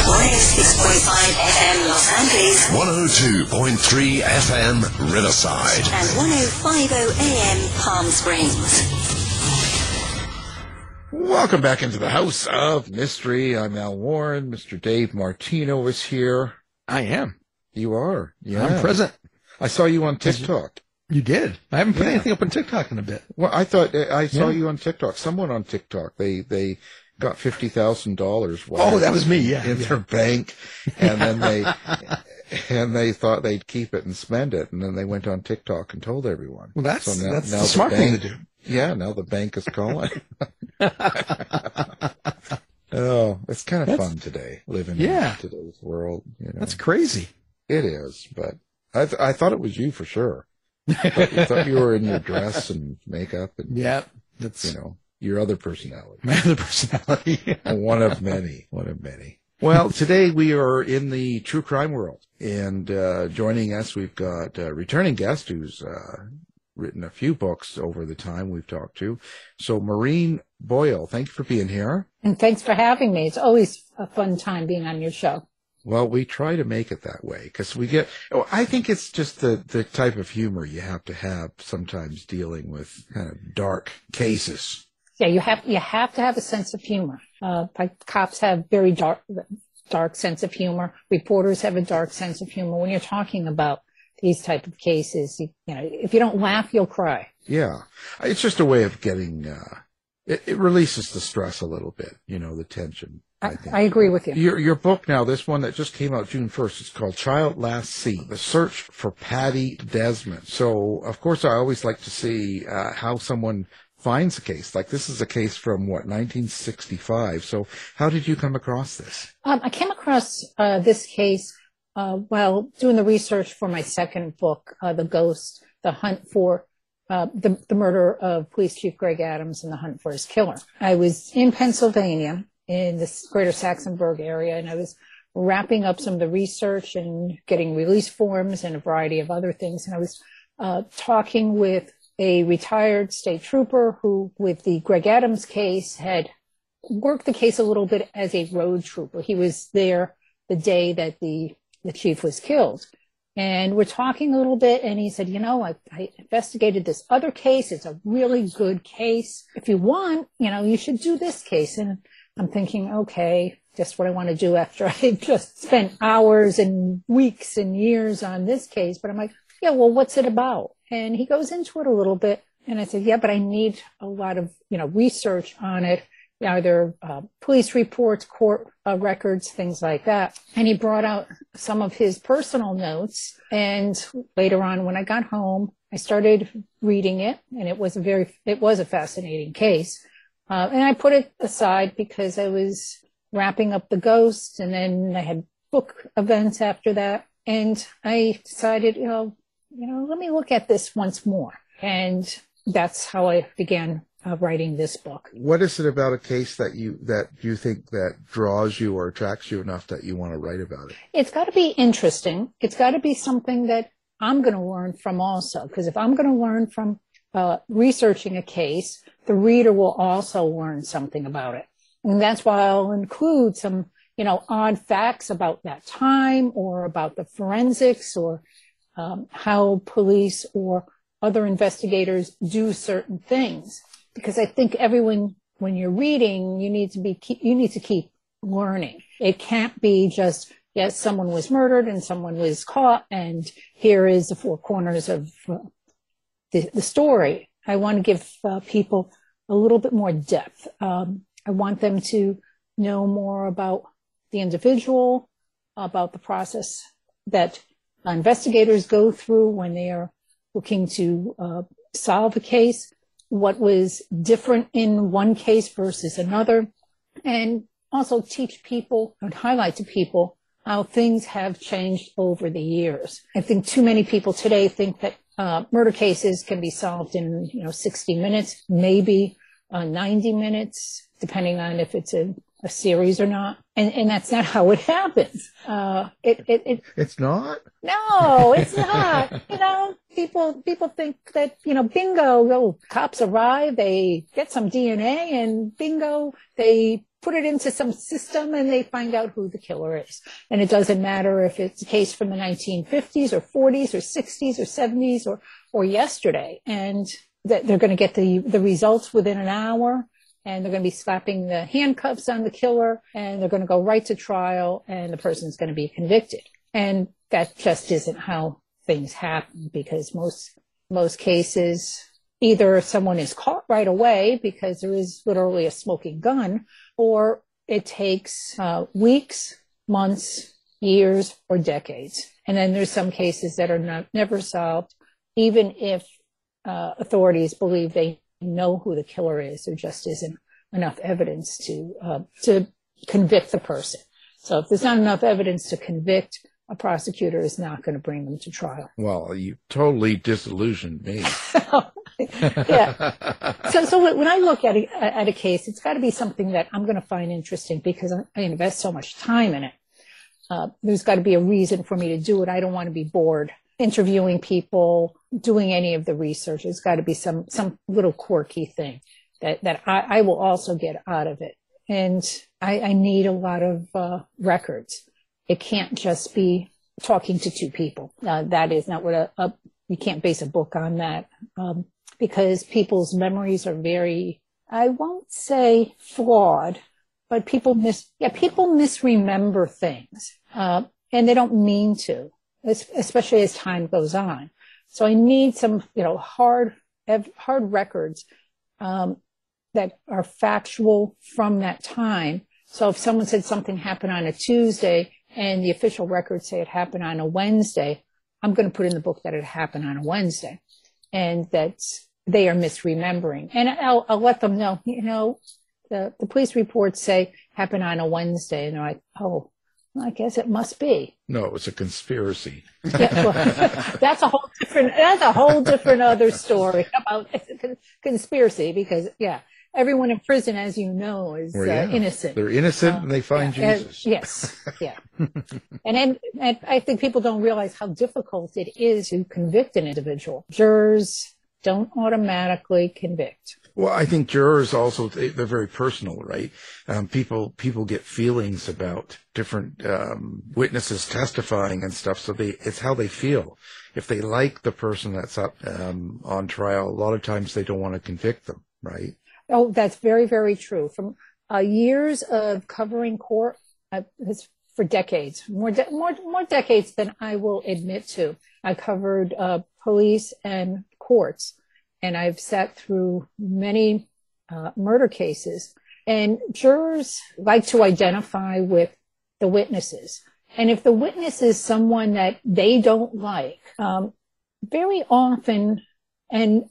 Heard on KCAA 106.5 FM Los Angeles 102.3 FM Riverside. and 1050 AM Palm Springs. Welcome back into the House of Mystery. I'm Al Warren. Mr. Dave Martino is here. I am. You are. Yeah. I'm present. I saw you on TikTok. You did. I haven't put Yeah. anything up on TikTok in a bit. Well, I thought eh, I saw Yeah. you on TikTok. Someone on TikTok. They they got fifty thousand dollars. Oh, that was me, yeah, in yeah. their bank, and then they and they thought they'd keep it and spend it, and then they went on TikTok and told everyone. Well, that's So now- that's now the smart thing to do. Yeah, now the bank is calling. oh, it's kind of That's- fun today, living Yeah. in today's world. You know, That's crazy. it is, but I th- I thought it was you for sure. I thought you were in your dress and makeup and Yeah, that's you know your other personality. my other personality. one of many, one of many. Well, today we are in the true crime world, and uh, joining us, we've got a returning guest who's uh, written a few books over the time we've talked to. So, Maureen Boyle, thank you for being here. And thanks for having me. It's always a fun time being on your show. Well, we try to make it that way because we get. Oh, I think it's just the the type of humor you have to have sometimes dealing with kind of dark cases. Yeah, you have you have to have a sense of humor. Uh, like cops have very dark dark sense of humor. Reporters have a dark sense of humor. When you're talking about these type of cases, you, you know, if you don't laugh, you'll cry. Yeah, it's just a way of getting. Uh, it, it releases the stress a little bit, you know, the tension. I, I. I agree with you. Your your book now, this one that just came out June first, it's called Child Last Seen: The Search for Patty Desmond. So, of course, I always like to see uh, how someone finds a case. Like this is a case from what 1965. So, how did you come across this? Um, I came across uh, this case uh, while doing the research for my second book, uh, The Ghost, The Hunt for uh, the, the Murder of Police Chief Greg Adams and the Hunt for His Killer. I was in Pennsylvania in the greater Saxonburg area, and I was wrapping up some of the research and getting release forms and a variety of other things. And I was uh, talking with a retired state trooper who, with the Greg Adams case, had worked the case a little bit as a road trooper. He was there the day that the, the chief was killed. And we're talking a little bit, and he said, You know, I, I investigated this other case. It's a really good case. If you want, you know, you should do this case. And I'm thinking, okay, just what I want to do after I just spent hours and weeks and years on this case. But I'm like, yeah, well, what's it about? And he goes into it a little bit. And I said, yeah, but I need a lot of, you know, research on it. either uh, police reports, court uh, records, things like that. And he brought out some of his personal notes. And later on, when I got home, I started reading it, and it was a very, it was a fascinating case. Uh, and I put it aside because I was wrapping up the ghost, and then I had book events after that. And I decided, you know, you know, let me look at this once more. And that's how I began uh, writing this book. What is it about a case that you that you think that draws you or attracts you enough that you want to write about it? It's got to be interesting. It's got to be something that I'm going to learn from also. Because if I'm going to learn from uh, researching a case, the reader will also learn something about it. And that's why I'll include some, you know, odd facts about that time or about the forensics or um, how police or other investigators do certain things. Because I think everyone, when you're reading, you need to be, you need to keep learning. It can't be just, yes, someone was murdered and someone was caught and here is the four corners of uh, the, the, story. I want to give uh, people a little bit more depth. Um, I want them to know more about the individual, about the process that investigators go through when they are looking to uh, solve a case, what was different in one case versus another, and also teach people and highlight to people how things have changed over the years. I think too many people today think that uh, murder cases can be solved in you know 60 minutes, maybe uh, 90 minutes, depending on if it's a, a series or not. And, and that's not how it happens. Uh, it, it, it, it's not? No, it's not. you know, people, people think that, you know, bingo, oh, cops arrive, they get some DNA and bingo, they put it into some system and they find out who the killer is. And it doesn't matter if it's a case from the 1950s or 40s or 60s or 70s or, or yesterday. And that they're going to get the, the results within an hour and they're going to be slapping the handcuffs on the killer and they're going to go right to trial and the person's going to be convicted. And that just isn't how things happen because most, most cases, either someone is caught right away because there is literally a smoking gun or it takes uh, weeks, months, years, or decades. And then there's some cases that are not, never solved, even if uh, authorities believe they know who the killer is. There just isn't enough evidence to uh, to convict the person. So if there's not enough evidence to convict, a prosecutor is not going to bring them to trial. Well, you totally disillusioned me. yeah. So, so when I look at a, at a case, it's got to be something that I'm going to find interesting because I invest so much time in it. Uh, there's got to be a reason for me to do it. I don't want to be bored interviewing people, doing any of the research. It's got to be some some little quirky thing that that I, I will also get out of it. And I, I need a lot of uh, records. It can't just be talking to two people. Uh, that is not what a, a, you can't base a book on that um, because people's memories are very I won't say flawed, but people mis yeah people misremember things uh, and they don't mean to especially as time goes on. So I need some, you know, hard, hard records um, that are factual from that time. So if someone said something happened on a Tuesday and the official records say it happened on a Wednesday, I'm going to put in the book that it happened on a Wednesday and that they are misremembering. And I'll, I'll let them know, you know, the, the police reports say happened on a Wednesday. And they're like, oh, I guess it must be. No, it was a conspiracy. yeah, well, that's a whole different. That's a whole different other story about conspiracy because yeah, everyone in prison, as you know, is well, yeah. uh, innocent. They're innocent uh, and they find yeah, Jesus. Uh, yes, yeah. and, and and I think people don't realize how difficult it is to convict an individual. Jurors don't automatically convict. Well, I think jurors also they're very personal, right? Um, people people get feelings about different um, witnesses testifying and stuff, so they it's how they feel. If they like the person that's up um, on trial, a lot of times they don't want to convict them, right? Oh, that's very very true. From uh, years of covering court, uh, for decades, more de- more more decades than I will admit to. I covered uh, police and courts and I've sat through many uh, murder cases. And jurors like to identify with the witnesses. And if the witness is someone that they don't like, um, very often, and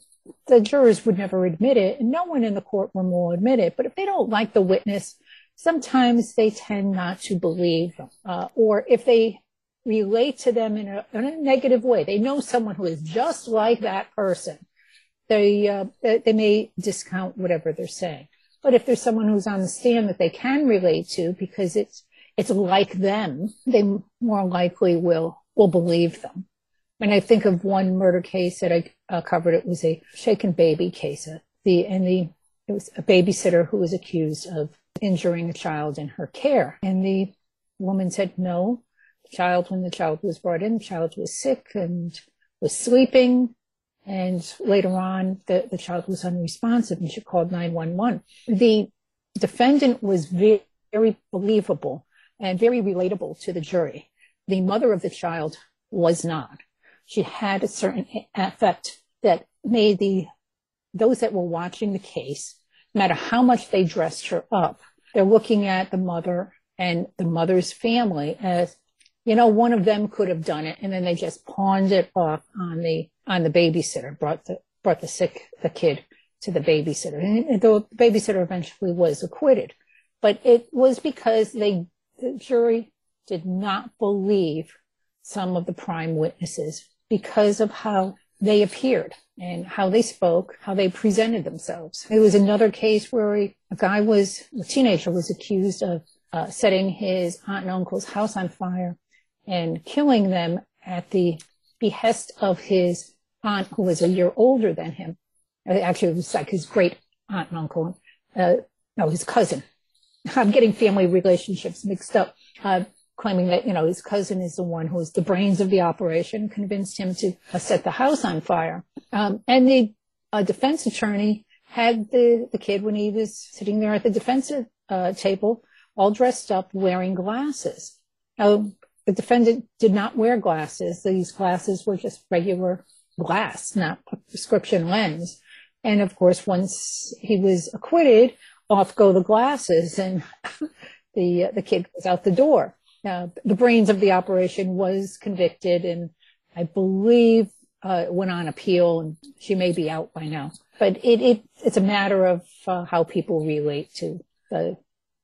the jurors would never admit it, and no one in the courtroom will admit it, but if they don't like the witness, sometimes they tend not to believe them. Uh, or if they relate to them in a, in a, negative way, they know someone who is just like that person, they, uh, they may discount whatever they're saying. But if there's someone who's on the stand that they can relate to because it's it's like them, they more likely will will believe them. When I think of one murder case that I uh, covered, it was a shaken baby case. Uh, the and the it was a babysitter who was accused of injuring a child in her care, and the woman said no. The child, when the child was brought in, the child was sick and was sleeping. And later on, the, the child was unresponsive and she called 911. The defendant was very, very believable and very relatable to the jury. The mother of the child was not. She had a certain affect that made the those that were watching the case, no matter how much they dressed her up, they're looking at the mother and the mother's family as, you know, one of them could have done it, and then they just pawned it off on the on the babysitter, brought the brought the sick the kid to the babysitter, and the babysitter eventually was acquitted, but it was because they the jury did not believe some of the prime witnesses because of how they appeared and how they spoke, how they presented themselves. It was another case where a, guy was, a teenager was accused of uh, setting his aunt and uncle's house on fire and killing them at the behest of his aunt who was a year older than him. Uh, actually, it was like his great aunt and uncle, uh, no, his cousin. I'm getting family relationships mixed up, uh, claiming that, you know, his cousin is the one who was the brains of the operation, convinced him to uh, set the house on fire. Um, and the uh, defense attorney had the, the kid when he was sitting there at the defense uh, table, all dressed up, wearing glasses. The defendant did not wear glasses. These glasses were just regular glass, not a prescription lens. And of course, once he was acquitted, off go the glasses and the, uh, the kid was out the door. Now, the brains of the operation was convicted and I believe uh, went on appeal and she may be out by now. But it, it it's a matter of uh, how people relate to the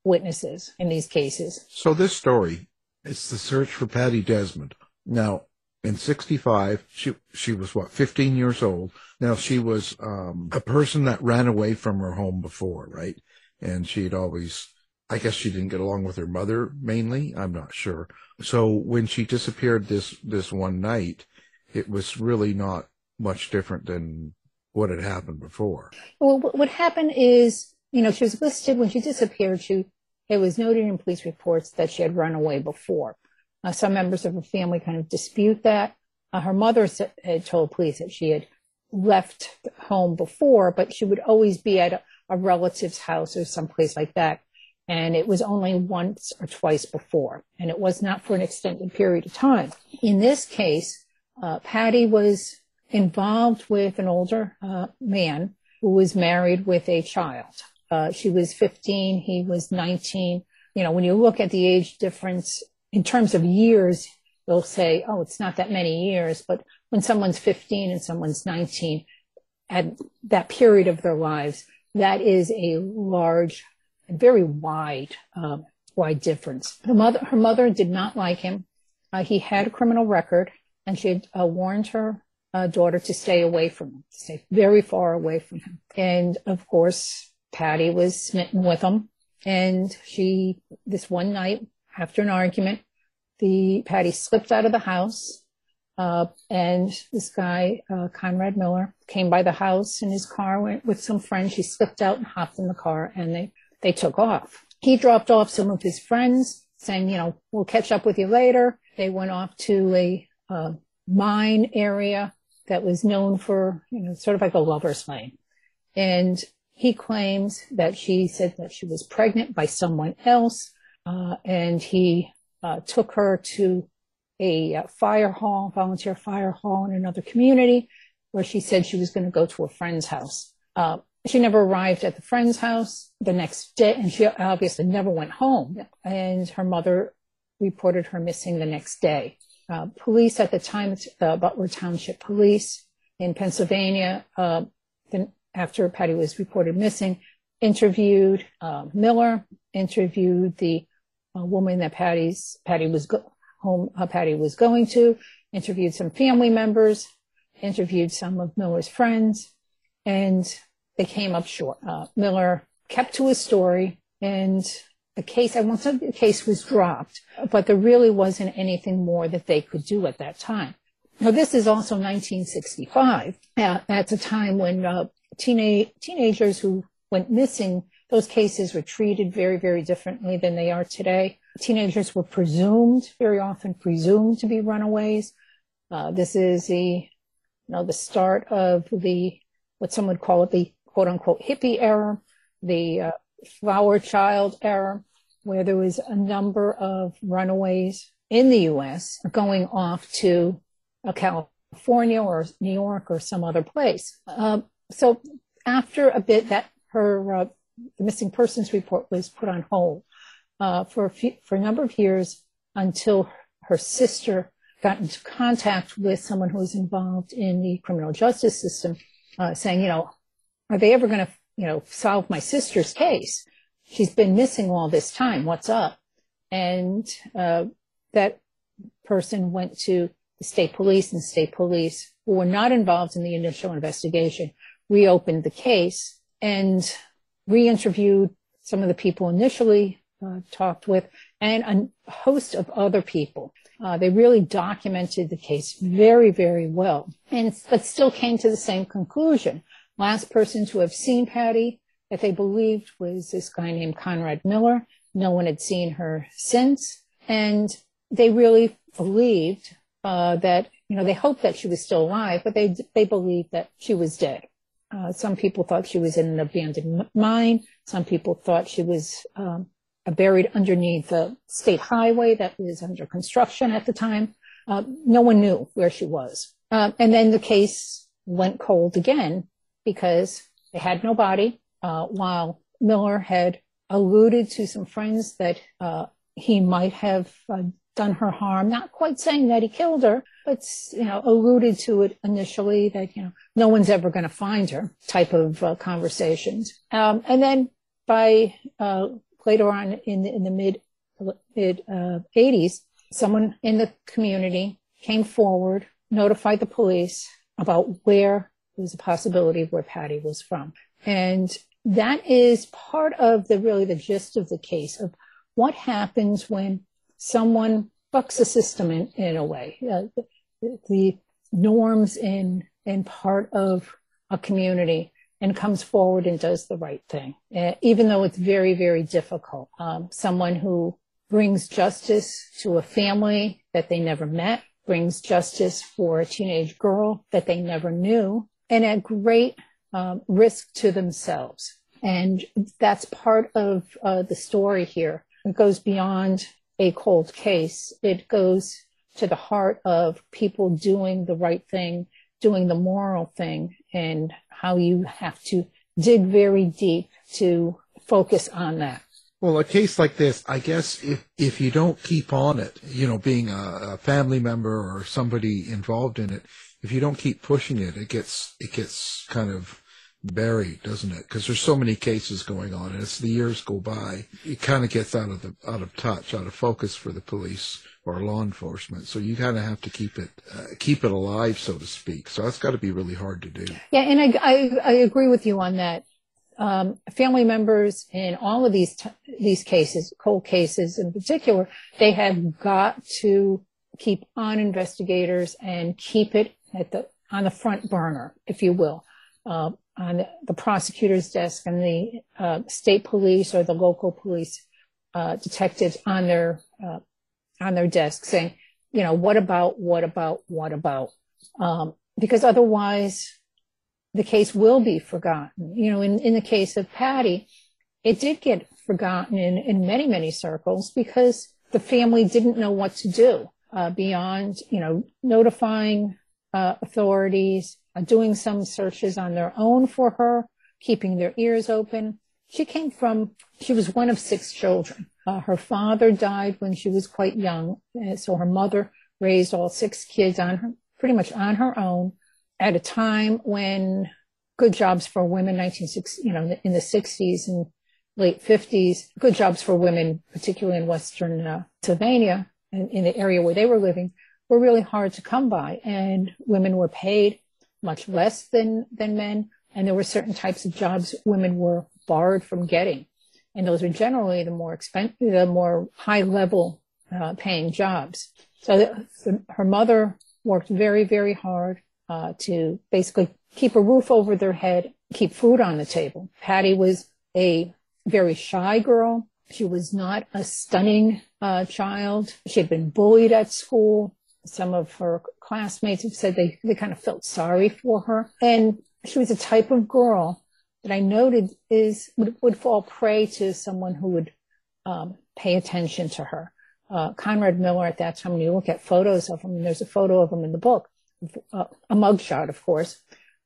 witnesses in these cases. So this story, it's the search for Patty Desmond. Now, in 65, she, she was what, 15 years old. Now she was, um, a person that ran away from her home before, right? And she'd always, I guess she didn't get along with her mother mainly. I'm not sure. So when she disappeared this, this one night, it was really not much different than what had happened before. Well, what happened is, you know, she was listed when she disappeared. She, it was noted in police reports that she had run away before. Uh, some members of her family kind of dispute that. Uh, her mother had told police that she had left home before, but she would always be at a, a relative's house or someplace like that. And it was only once or twice before, and it was not for an extended period of time. In this case, uh, Patty was involved with an older uh, man who was married with a child. Uh, she was 15, he was 19. You know, when you look at the age difference in terms of years, they'll say, oh, it's not that many years. But when someone's 15 and someone's 19 at that period of their lives, that is a large, very wide, uh, wide difference. Her mother, her mother did not like him. Uh, he had a criminal record and she had uh, warned her uh, daughter to stay away from him, to stay very far away from him. And of course, Patty was smitten with him. And she, this one night, after an argument, the Patty slipped out of the house, uh, and this guy, uh, Conrad Miller, came by the house in his car went with some friends. She slipped out and hopped in the car, and they they took off. He dropped off some of his friends, saying, you know, we'll catch up with you later. They went off to a uh, mine area that was known for, you know, sort of like a lover's lane, and he claims that she said that she was pregnant by someone else, uh, and he uh, took her to a uh, fire hall, volunteer fire hall in another community, where she said she was going to go to a friend's house. Uh, she never arrived at the friend's house the next day, and she obviously never went home. And her mother reported her missing the next day. Uh, police at the time, the Butler Township Police in Pennsylvania, uh, then after Patty was reported missing, interviewed uh, Miller, interviewed the uh, woman that Patty's Patty was go- home. Uh, Patty was going to, interviewed some family members, interviewed some of Miller's friends, and they came up short. Uh, Miller kept to his story, and the case, I won't say the case was dropped, but there really wasn't anything more that they could do at that time. Now, this is also 1965, uh, at a time when uh, teenage, teenagers who went missing, those cases were treated very, very differently than they are today. Teenagers were presumed, very often presumed to be runaways. Uh, this is the, you know, the start of the, what some would call it the quote unquote hippie era, the uh, flower child era, where there was a number of runaways in the U.S. going off to uh, California or New York or some other place. Um, so after a bit, that her uh, the missing persons report was put on hold uh, for a few, for a number of years until her sister got into contact with someone who was involved in the criminal justice system, uh, saying, you know, are they ever going to, you know, solve my sister's case? She's been missing all this time. What's up? And uh, that person went to the state police, and state police, who were not involved in the initial investigation, reopened the case and re-interviewed some of the people initially uh, talked with and a host of other people. Uh, they really documented the case very, very well, and but still came to the same conclusion. Last person to have seen Patty that they believed was this guy named Conrad Miller. No one had seen her since, and they really believed uh, that you know they hoped that she was still alive, but they they believed that she was dead. Uh, some people thought she was in an abandoned mine. Some people thought she was um, buried underneath a state highway that was under construction at the time. Uh, no one knew where she was. Uh, and then the case went cold again because they had no body, uh, while Miller had alluded to some friends that uh, he might have done her harm, not quite saying that he killed her, but you know, alluded to it initially that you know no one's ever going to find her type of uh, conversations. Um, and then by uh, later on in the, in the mid mid uh, 80s, someone in the community came forward, notified the police about where there was a possibility of where Patty was from, and that is part of the really the gist of the case of what happens when someone bucks the system in, in a way. Uh, the, norms in in part of a community and comes forward and does the right thing, uh, even though it's very, very difficult. Um, someone who brings justice to a family that they never met, brings justice for a teenage girl that they never knew, and at great um, risk to themselves. And that's part of uh, the story here. It goes beyond a cold case. It goes to the heart of people doing the right thing, doing the moral thing, and how you have to dig very deep to focus on that. Well, a case like this, I guess if if you don't keep on it, you know, being a, a family member or somebody involved in it, if you don't keep pushing it, it gets it gets kind of buried, doesn't it? Because there's so many cases going on, and as the years go by, it kind of gets out of the out of touch, out of focus for the police or law enforcement. So you kind of have to keep it uh, keep it alive, so to speak. So that's got to be really hard to do. Yeah, and I I, I agree with you on that. Um, family members in all of these t- these cases, cold cases in particular, they have got to keep on investigators and keep it at the on the front burner, if you will. Uh, on the prosecutor's desk and the uh, state police or the local police uh, detectives on their uh, on their desk saying, you know, what about, what about, what about? Um, because otherwise, the case will be forgotten. You know, in, in the case of Patty, it did get forgotten in, in many, many circles because the family didn't know what to do uh, beyond, you know, notifying uh, authorities, doing some searches on their own for her, keeping their ears open. She came from, she was one of six children. Uh, her father died when she was quite young, so her mother raised all six kids on her, pretty much on her own at a time when good jobs for women, 1960, you know, in the 60s and late 50s, good jobs for women, particularly in Western uh, Pennsylvania, in, in the area where they were living, were really hard to come by. And women were paid much less than, than men. And there were certain types of jobs women were barred from getting. And those are generally the more expensive, the more high level uh, paying jobs. So the, her mother worked very, very hard uh, to basically keep a roof over their head, keep food on the table. Patty was a very shy girl. She was not a stunning uh, child. She had been bullied at school. Some of her classmates have said they, they kind of felt sorry for her. And she was a type of girl that I noted is would, would fall prey to someone who would um, pay attention to her. Uh, Conrad Miller at that time, when you look at photos of him, and there's a photo of him in the book, uh, a mugshot, of course,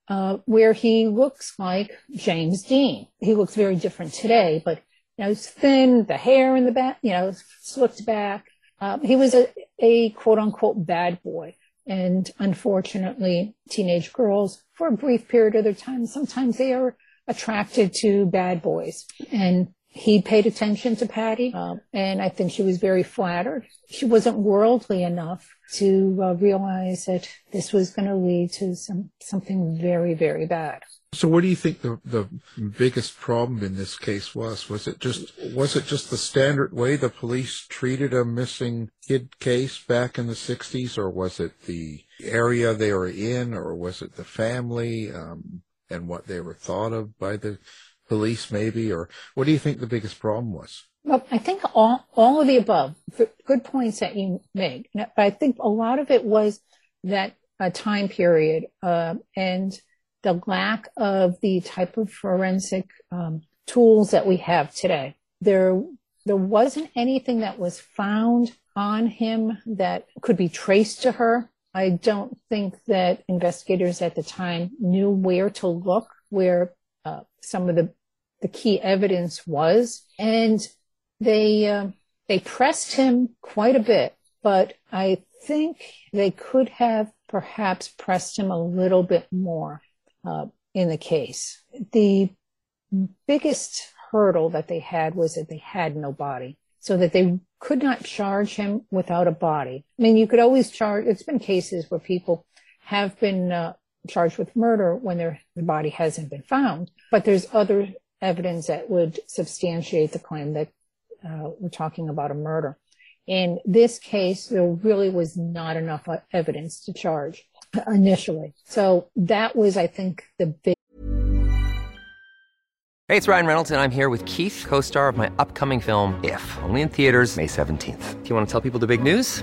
uh, where he looks like James Dean. He looks very different today, but you know, he's thin, the hair in the back, you know, slicked back. Um, he was a, a quote unquote bad boy. And unfortunately, teenage girls, for a brief period of their time, sometimes they are attracted to bad boys. And he paid attention to Patty, uh, and I think she was very flattered. She wasn't worldly enough to uh, realize that this was going to lead to some something very, very bad. So, what do you think the the biggest problem in this case was? Was it just was it just the standard way the police treated a missing kid case back in the '60s, or was it the area they were in, or was it the family um, and what they were thought of by the police, maybe? Or what do you think the biggest problem was? Well, I think all, all of the above, the good points that you made. But I think a lot of it was that uh, time period uh, and the lack of the type of forensic um, tools that we have today. There, there wasn't anything that was found on him that could be traced to her. I don't think that investigators at the time knew where to look, where uh, some of the the key evidence was. And they, uh, they pressed him quite a bit, but I think they could have perhaps pressed him a little bit more uh, in the case. The biggest hurdle that they had was that they had no body, so that they could not charge him without a body. I mean, you could always charge. It's been cases where people have been uh, charged with murder when their the body hasn't been found, but there's other evidence that would substantiate the claim that uh, we're talking about a murder. In this case, there really was not enough evidence to charge initially. So that was, I think, the big. Hey, it's Ryan Reynolds, and I'm here with Keith, co star of my upcoming film, If, only in theaters, May 17th. Do you want to tell people the big news?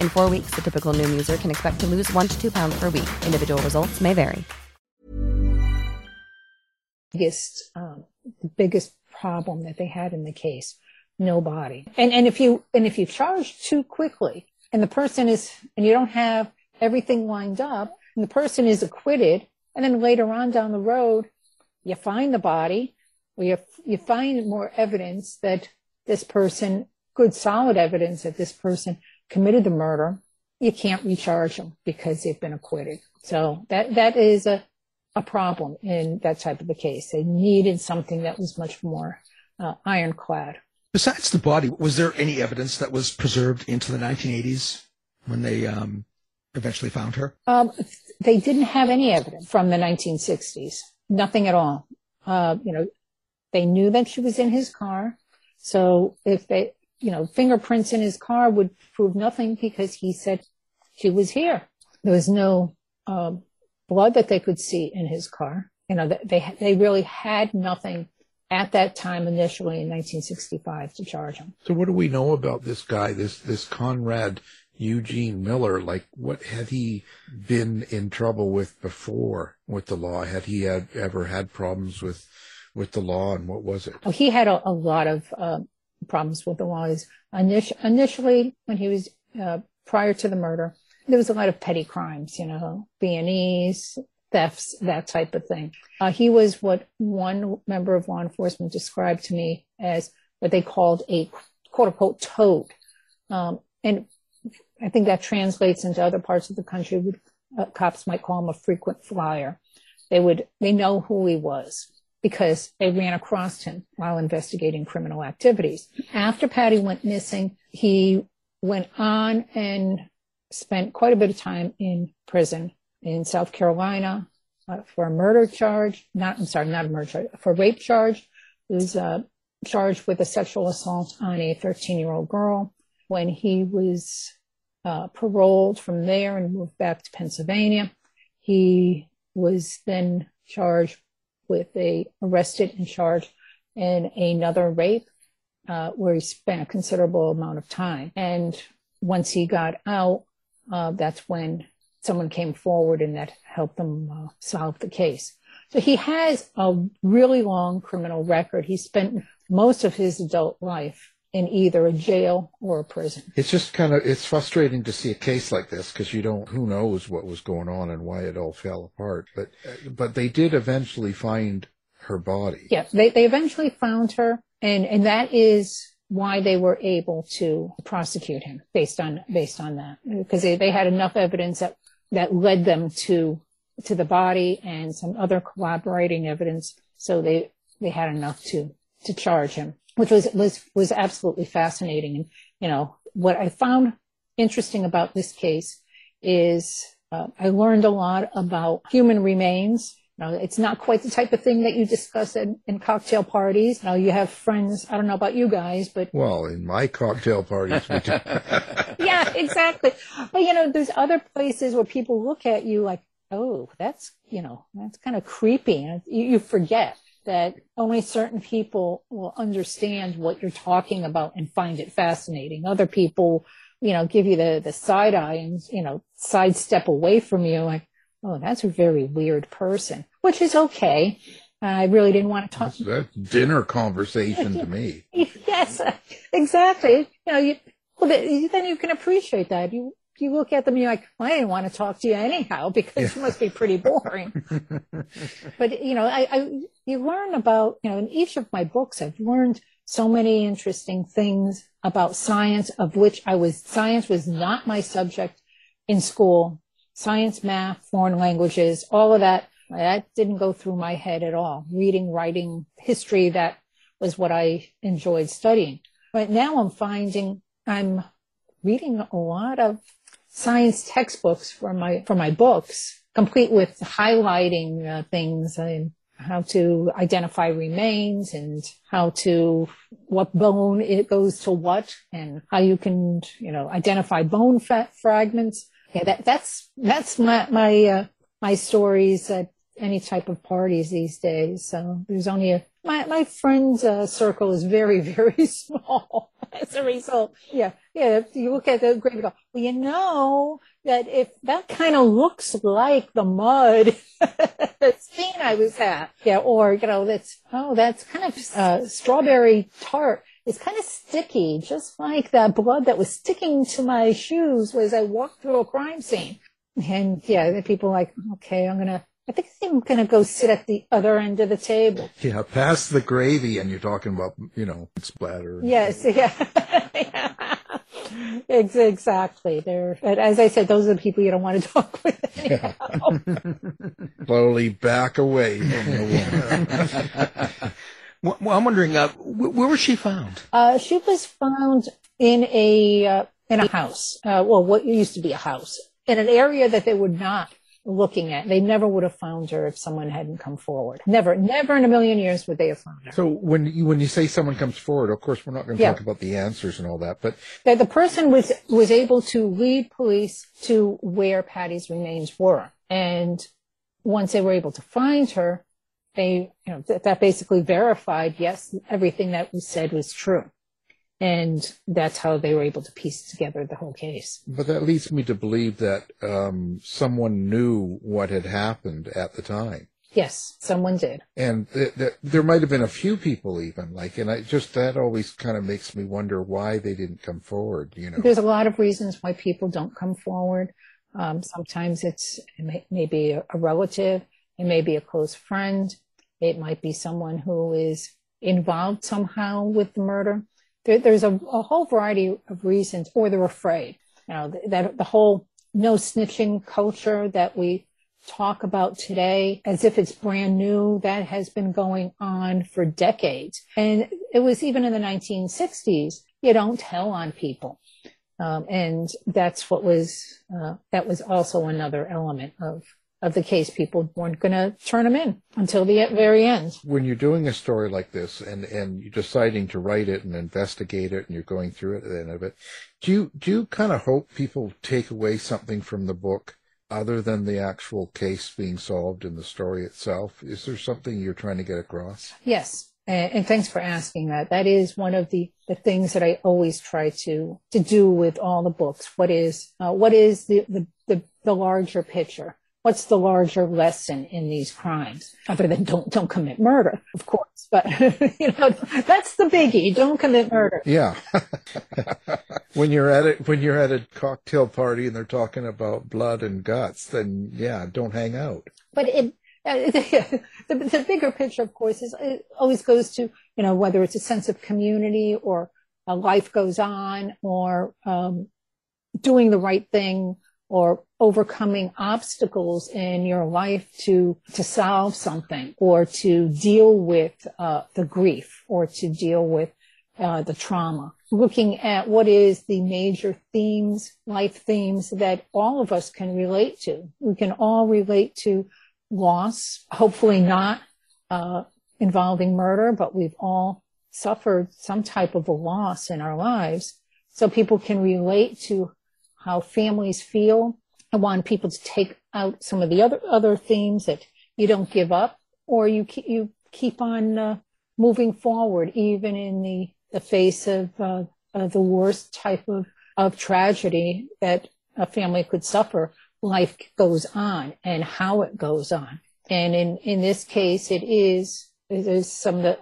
In four weeks, the typical Noom user can expect to lose one to two pounds per week. Individual results may vary. biggest um, the biggest problem that they had in the case no body and and if you and if you charge too quickly and the person is and you don't have everything lined up and the person is acquitted and then later on down the road you find the body or you you find more evidence that this person good solid evidence that this person committed the murder you can't recharge them because they've been acquitted so that that is a a problem in that type of a case. They needed something that was much more uh, ironclad. Besides the body, was there any evidence that was preserved into the 1980s when they um, eventually found her? Um, they didn't have any evidence from the 1960s. Nothing at all. Uh, you know, they knew that she was in his car. So if they, you know, fingerprints in his car would prove nothing because he said she was here. There was no um, blood that they could see in his car. You know, they they really had nothing at that time initially in 1965 to charge him. So what do we know about this guy, this this Conrad Eugene Miller? Like, what had he been in trouble with before with the law? Had he had ever had problems with with the law, and what was it? Oh, he had a, a lot of uh, problems with the laws. Init- initially, when he was uh, prior to the murder, there was a lot of petty crimes, you know, B&Es, thefts, that type of thing. Uh, he was what one member of law enforcement described to me as what they called a quote unquote toad. Um, and I think that translates into other parts of the country. Uh, cops might call him a frequent flyer. They would, they know who he was because they ran across him while investigating criminal activities. After Patty went missing, he went on and spent quite a bit of time in prison in South Carolina uh, for a murder charge. Not, I'm sorry, not a murder charge, for rape charge. He was uh, charged with a sexual assault on a 13 year old girl. When he was uh, paroled from there and moved back to Pennsylvania, he was then charged with a arrested and charged in another rape, uh, where he spent a considerable amount of time. And once he got out, uh, that's when someone came forward and that helped them uh, solve the case. So he has a really long criminal record. He spent most of his adult life in either a jail or a prison. It's just kind of it's frustrating to see a case like this because you don't who knows what was going on and why it all fell apart. But but they did eventually find her body. Yeah, they they eventually found her, and and that is why they were able to prosecute him based on based on that because they, they had enough evidence that that led them to to the body and some other corroborating evidence so they they had enough to to charge him which was was was absolutely fascinating and you know what i found interesting about this case is uh, i learned a lot about human remains now, it's not quite the type of thing that you discuss in, in cocktail parties. Now, you have friends. I don't know about you guys, but well, in my cocktail parties, we do. yeah, exactly. But you know, there's other places where people look at you like, oh, that's you know, that's kind of creepy, and you, you forget that only certain people will understand what you're talking about and find it fascinating. Other people, you know, give you the the side eye and you know, sidestep away from you like oh, that's a very weird person, which is okay. I really didn't want to talk. That's, that's dinner conversation to me. yes, exactly. You know, you, well, then you can appreciate that. You, you look at them, you're like, well, I didn't want to talk to you anyhow because you must be pretty boring. but you know, I, I you learn about you know in each of my books, I've learned so many interesting things about science of which I was science was not my subject in school. Science, math, foreign languages, all of that that didn't go through my head at all. Reading, writing, history, that was what I enjoyed studying. But now I'm finding I'm reading a lot of science textbooks for my for my books, complete with highlighting uh, things and how to identify remains and how to what bone it goes to what and how you can you know identify bone fragments. Yeah, that that's that's my my uh, my stories at any type of parties these days. So there's only a my my friends uh, circle is very very small as a result. Yeah, yeah. You look at the grave, you go, well, you know that if that kind of looks like the mud scene I was at, yeah, or you know that's oh that's kind of uh, strawberry tart. It's kind of sticky, just like that blood that was sticking to my shoes as I walked through a crime scene. And yeah, the people like, okay, I'm gonna I think I'm going to go sit at the other end of the table. Yeah, past the gravy, and you're talking about, you know, splatter. Yes, yeah. yeah. Exactly. They're, as I said, those are the people you don't want to talk with. Anyhow. Slowly back away from the woman. well, I'm wondering, uh, where was she found? Uh, she was found in a uh, in a house. Uh, well, what used to be a house in an area that they would not looking at. They never would have found her if someone hadn't come forward. Never, never in a million years would they have found her. So when you, when you say someone comes forward, of course, we're not going to yeah. talk about the answers and all that, but that the person was was able to lead police to where Patty's remains were, and once they were able to find her, they you know th- that basically verified yes, everything that was said was true. And that's how they were able to piece together the whole case. But that leads me to believe that um, someone knew what had happened at the time. Yes, someone did. And th- th- there might have been a few people even like, and I just, that always kind of makes me wonder why they didn't come forward, you know. There's a lot of reasons why people don't come forward. Um, sometimes it's, it may, may a, a relative. It may be a close friend. It might be someone who is involved somehow with the murder there, there's a, a, whole variety of reasons, or they're afraid. You know, that the whole no snitching culture that we talk about today as if it's brand new, that has been going on for decades. And it was even in the 1960s, you don't tell on people. Um, and that's what was, uh, that was also another element of of the case, people weren't going to turn them in until the very end. When you're doing a story like this and, and you're deciding to write it and investigate it and you're going through it at the end of it, do you, do you kind of hope people take away something from the book other than the actual case being solved in the story itself? Is there something you're trying to get across? Yes. And, and thanks for asking that. That is one of the, the things that I always try to, to do with all the books. What is, uh, what is the, the, the, the larger picture? What's the larger lesson in these crimes? Other than don't don't commit murder of course but you know that's the biggie. Don't commit murder. Yeah. When you're at it when you're at a cocktail party and they're talking about blood and guts then yeah don't hang out. But it uh, the, the bigger picture of course is it always goes to you know whether it's a sense of community or a life goes on or um, doing the right thing or overcoming obstacles in your life to to solve something or to deal with uh, the grief or to deal with uh, the trauma looking at what is the major themes life themes that all of us can relate to we can all relate to loss hopefully not uh, involving murder but we've all suffered some type of a loss in our lives so people can relate to how families feel. I want people to take out some of the other other themes that you don't give up, or you keep, you keep on uh, moving forward, even in the the face of uh, the worst type of of tragedy that a family could suffer. Life goes on, and how it goes on. And in in this case, it is is some of the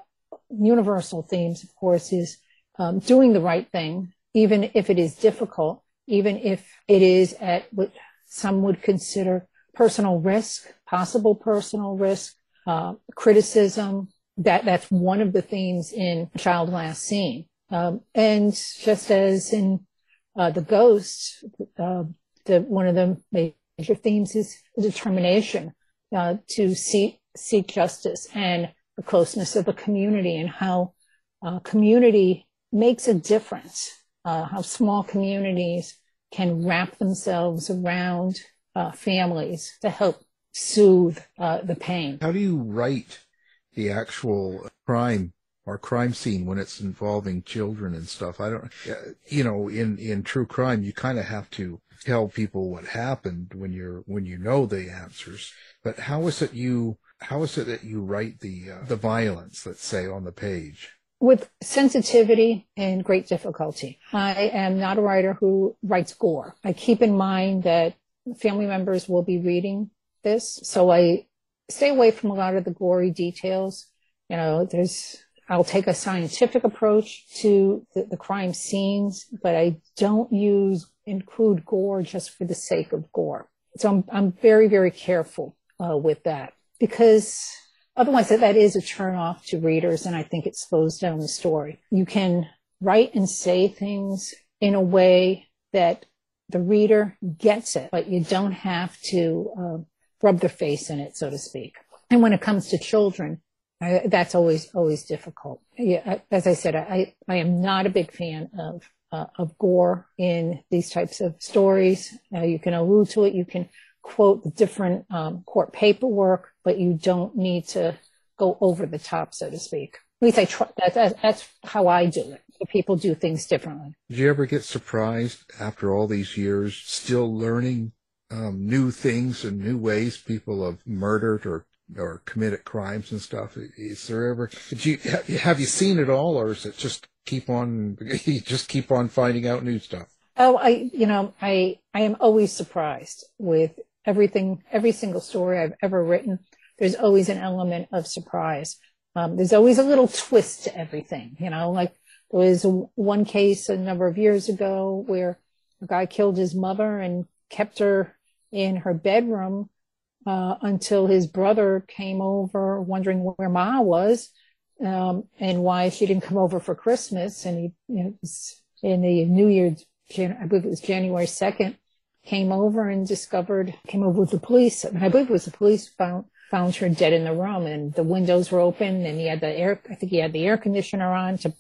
universal themes. Of course, is um, doing the right thing, even if it is difficult even if it is at what some would consider personal risk, possible personal risk, uh, criticism. That that's one of the themes in Child Last Seen. Um, and just as in uh, the Ghost, uh, the one of the major themes is determination uh, to seek seek justice and the closeness of the community and how uh, community makes a difference. Uh, how small communities can wrap themselves around uh, families to help soothe the pain. How do you write the actual crime or crime scene when it's involving children and stuff. I don't, you know, in, in true crime, you kind of have to tell people what happened when you're, when you know the answers. But how is it you, how is it that you write the, uh, the violence, let's say, on the page? With sensitivity and great difficulty. I am not a writer who writes gore. I keep in mind that family members will be reading this. So I stay away from a lot of the gory details. You know, there's I'll take a scientific approach to the, the, crime scenes, but I don't use include gore just for the sake of gore. So I'm I'm very very careful uh, with that because otherwise that, is a turn off to readers, and I think it slows down the story. You can write and say things in a way that the reader gets it, but you don't have to uh, rub their face in it, so to speak. And when it comes to children, I, that's always always difficult. Yeah, as I said, I I am not a big fan of uh, of gore in these types of stories. Uh, you can allude to it. You can quote the different um, court paperwork, but you don't need to go over the top, so to speak. At least I try. That, that, that's how I do it. People do things differently. Did you ever get surprised after all these years, still learning um, new things and new ways people have murdered or or committed crimes and stuff. Is there ever? Did you have you seen it all, or is it just keep on? You just keep on finding out new stuff. Oh, I you know I I am always surprised with everything, every single story I've ever written. There's always an element of surprise. Um, there's always a little twist to everything. You know, like there was one case a number of years ago where a guy killed his mother and kept her in her bedroom uh, until his brother came over wondering where Ma was um, and why she didn't come over for Christmas. And he, you know, in the New Year, I believe it was January 2nd, came over and discovered, came over with the police. I believe it was the police found, found her dead in the room and the windows were open and he had the air, I think he had the air conditioner on to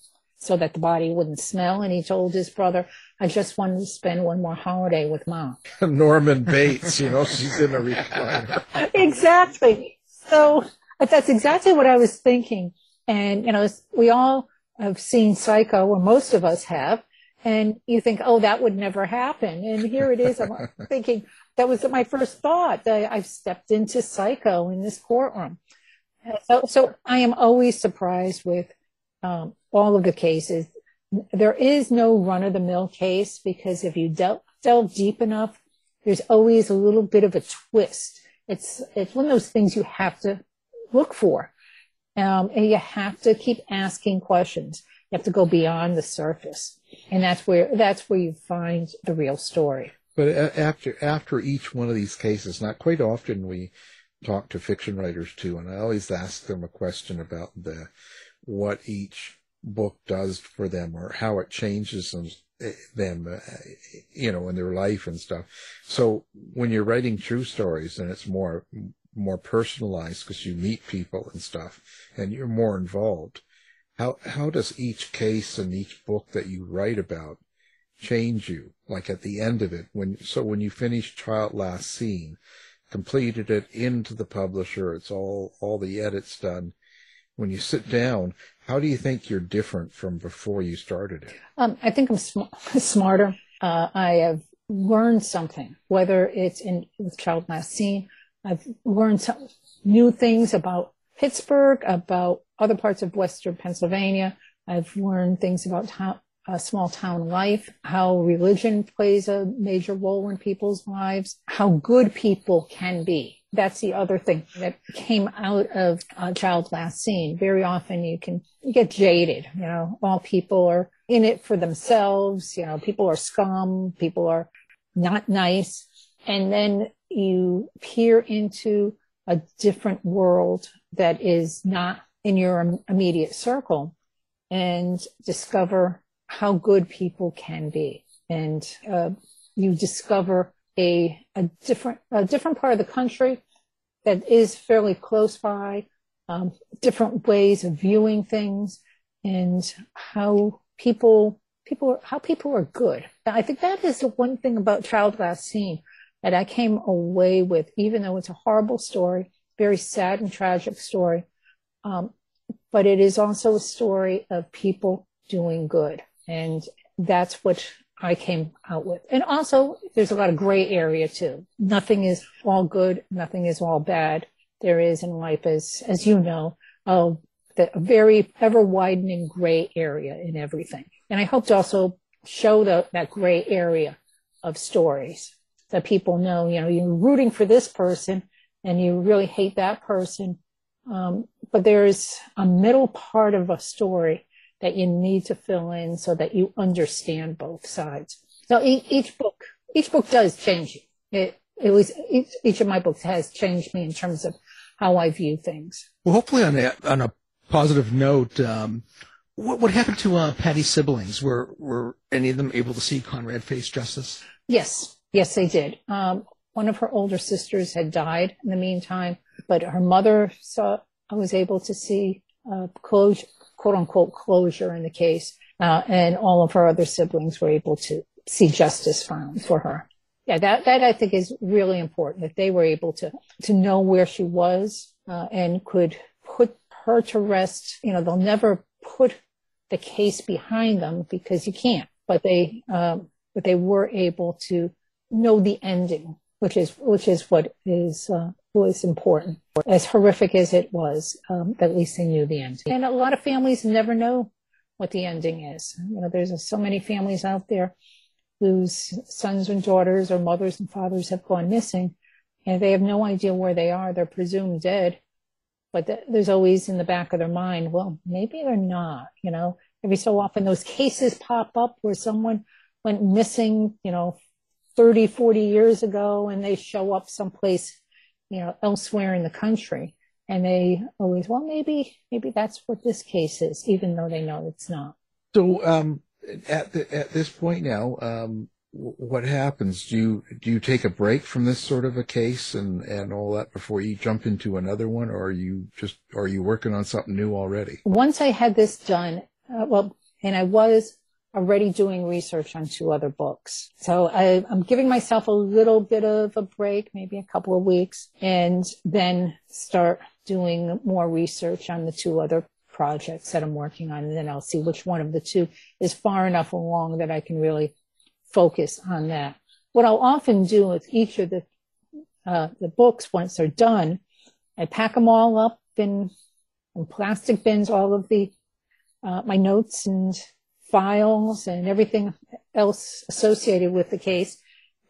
so that the body wouldn't smell. And he told his brother, I just wanted to spend one more holiday with mom. Norman Bates, you know, she's in a recliner. exactly. So that's exactly what I was thinking. And, you know, we all have seen Psycho, or most of us have, and you think, oh, that would never happen. And here it is. I'm thinking that was my first thought. That I've stepped into Psycho in this courtroom. So, so I am always surprised with um, all of the cases. There is no run of the mill case because if you del- delve deep enough, there's always a little bit of a twist. It's, it's one of those things you have to look for. Um, and you have to keep asking questions. You have to go beyond the surface. And that's where, that's where you find the real story. But after, after each one of these cases, not quite often we talk to fiction writers too, and I always ask them a question about the, what each book does for them or how it changes them, them uh, you know, in their life and stuff. So when you're writing true stories and it's more, more personalized because you meet people and stuff and you're more involved, how, how does each case and each book that you write about change you? Like at the end of it, when, so when you finish Child Last Seen, completed it into the publisher, it's all, all the edits done. When you sit down, how do you think you're different from before you started it? Um, I think I'm sm- smarter. Uh, I have learned something, whether it's in with Child Last Seen. I've learned some new things about Pittsburgh, about other parts of Western Pennsylvania. I've learned things about uh, small town life, how religion plays a major role in people's lives, how good people can be that's the other thing that came out of uh, Child Last Seen. Very often you can you get jaded. You know, all people are in it for themselves. You know, people are scum, people are not nice. And then you peer into a different world that is not in your immediate circle and discover how good people can be. And uh, you discover a, a different, a different part of the country that is fairly close by, um, different ways of viewing things and how people, people, how people are good. I think that is the one thing about Child Last Seen that I came away with, even though it's a horrible story, very sad and tragic story. Um, but it is also a story of people doing good. And that's what I came out with. And also, there's a lot of gray area too. Nothing is all good. Nothing is all bad. There is in life, as, as you know, a, a very ever widening gray area in everything. And I hope to also show the, that gray area of stories that people know, you know, you're rooting for this person and you really hate that person. Um, but there's a middle part of a story that you need to fill in so that you understand both sides. So each, each book, each book does change you. It, it was each, each of my books has changed me in terms of how I view things. Well, hopefully on a, on a positive note, um, what, what happened to uh, Patty's siblings? Were were any of them able to see Conrad face justice? Yes, yes, they did. Um, one of her older sisters had died in the meantime, but her mother saw. I was able to see uh, closure, quote unquote closure in the case, uh, and all of her other siblings were able to see justice found for her. Yeah, that that I think is really important that they were able to to know where she was uh, and could put her to rest. You know, they'll never put the case behind them because you can't, but they um, but they were able to know the ending, which is which is what is uh, was important. As horrific as it was, um, at least they knew the ending. And a lot of families never know what the ending is. You know, there's so many families out there whose sons and daughters or mothers and fathers have gone missing, and they have no idea where they are. They're presumed dead, but th- there's always in the back of their mind, well, maybe they're not. You know, every so often those cases pop up where someone went missing, you know, 30, 40 years ago, and they show up someplace you know, elsewhere in the country. And they always, well, maybe, maybe that's what this case is, even though they know it's not. So, um, at the, at this point now, um, what happens? Do you do you take a break from this sort of a case and and all that before you jump into another one, or are you just are you working on something new already? Once I had this done, uh, well, and I was already doing research on two other books. So I, am giving myself a little bit of a break, maybe a couple of weeks, and then start doing more research on the two other projects that I'm working on. And then I'll see which one of the two is far enough along that I can really focus on that. What I'll often do with each of the, uh, the books once they're done, I pack them all up in, in plastic bins, all of the, uh, my notes and files and everything else associated with the case,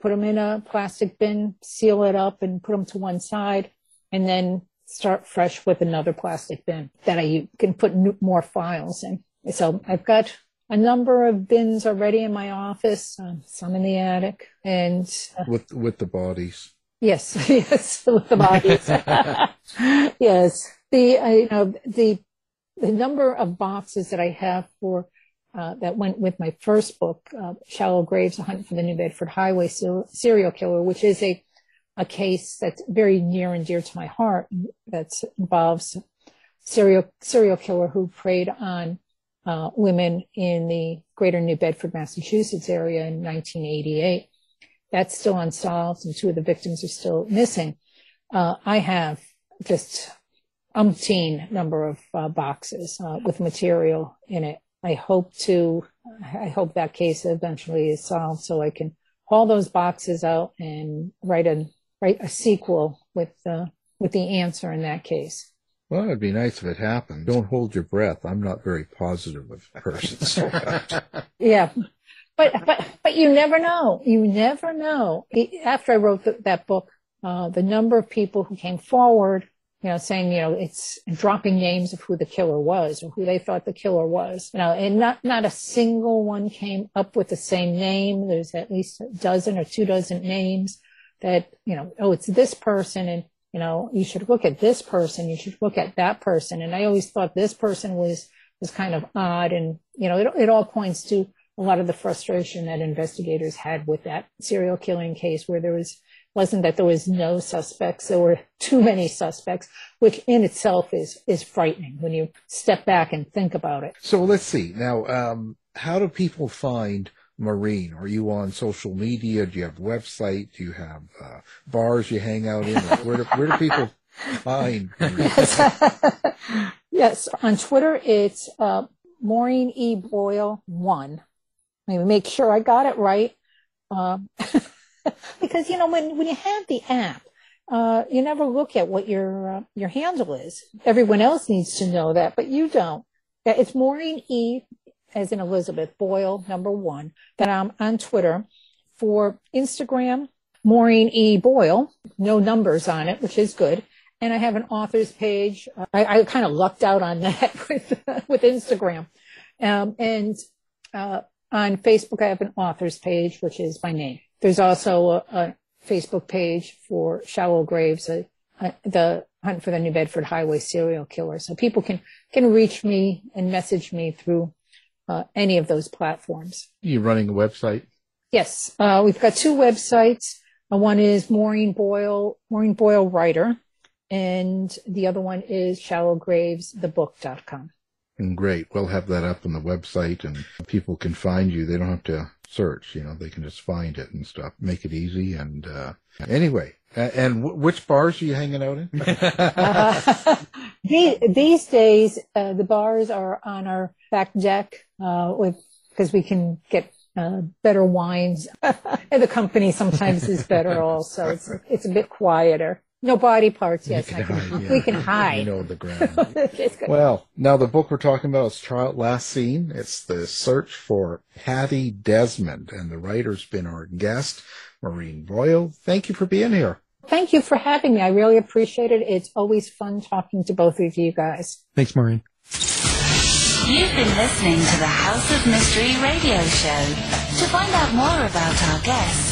put them in a plastic bin, seal it up and put them to one side, and then start fresh with another plastic bin that I can put more files in. So I've got a number of bins already in my office, um, some in the attic, and uh, with with the bodies. Yes, yes, with the bodies. yes, the uh, you know the the number of boxes that I have for uh, that went with my first book, uh, Shallow Graves, A Hunt for the New Bedford Highway Serial Killer, which is a, a case that's very near and dear to my heart that involves serial, serial killer who preyed on uh, women in the greater New Bedford, Massachusetts area in 1988. That's still unsolved and two of the victims are still missing. Uh, I have just umpteen number of uh, boxes uh, with material in it I hope to, I hope that case eventually is solved so I can haul those boxes out and write a, write a sequel with the, with the answer in that case. Well, it'd be nice if it happened. Don't hold your breath. I'm not very positive of persons. yeah. But, but, but you never know. You never know. After I wrote the, that book, uh, the number of people who came forward you know, saying, you know, it's dropping names of who the killer was or who they thought the killer was, you know, and not, not a single one came up with the same name. There's at least a dozen or two dozen names that, you know, oh, it's this person and, you know, you should look at this person. You should look at that person. And I always thought this person was, was kind of odd. And, you know, it, it all points to a lot of the frustration that investigators had with that serial killing case where there was, wasn't that there was no suspects, there were too many suspects, which in itself is, is frightening when you step back and think about it. So let's see. Now, um, how do people find Maureen? Are you on social media? Do you have a website? Do you have uh, bars you hang out in? Where, do, where do people find yes. yes, on Twitter it's uh, Maureen E. Boyle 1. Let me make sure I got it right. Um, because, you know, when, when you have the app, uh, you never look at what your, uh, your handle is. Everyone else needs to know that, but you don't. Yeah, it's Maureen E as in Elizabeth Boyle, number one. That I'm on Twitter for Instagram, Maureen E. Boyle, no numbers on it, which is good. And I have an author's page. I, I kind of lucked out on that with, with Instagram. Um, and, uh, on Facebook, I have an author's page, which is my name. There's also a, a Facebook page for Shallow Graves, uh, uh, the Hunt for the New Bedford Highway serial killer. So people can, can reach me and message me through uh, any of those platforms. You're running a website? Yes, uh, we've got two websites. Uh, one is Maureen Boyle, Maureen Boyle Writer, and the other one is shallowgravesthebook.com. And great. We'll have that up on the website and people can find you. They don't have to search, you know, they can just find it and stuff. Make it easy. And, uh, anyway, and w- which bars are you hanging out in? uh, these, these days, uh, the bars are on our back deck, uh, with, because we can get uh, better wines. and the company sometimes is better also. It's, it's a bit quieter. No body parts, yes. Can can, hide, yeah. We can hide. You know the ground. well, now the book we're talking about is Child Last Seen. It's the search for Patty Desmond, and the writer's been our guest, Maureen Boyle. Thank you for being here. Thank you for having me. I really appreciate it. It's always fun talking to both of you guys. Thanks, Maureen. You've been listening to the House of Mystery radio show. To find out more about our guests,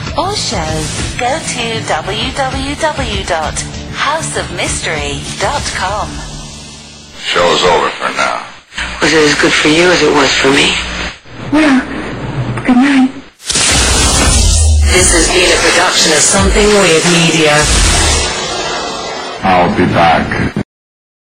or shows, go to www.houseofmystery.com. Show's over for now. Was it as good for you as it was for me? Yeah. Good night. This has been a production of Something Weird Media. I'll be back.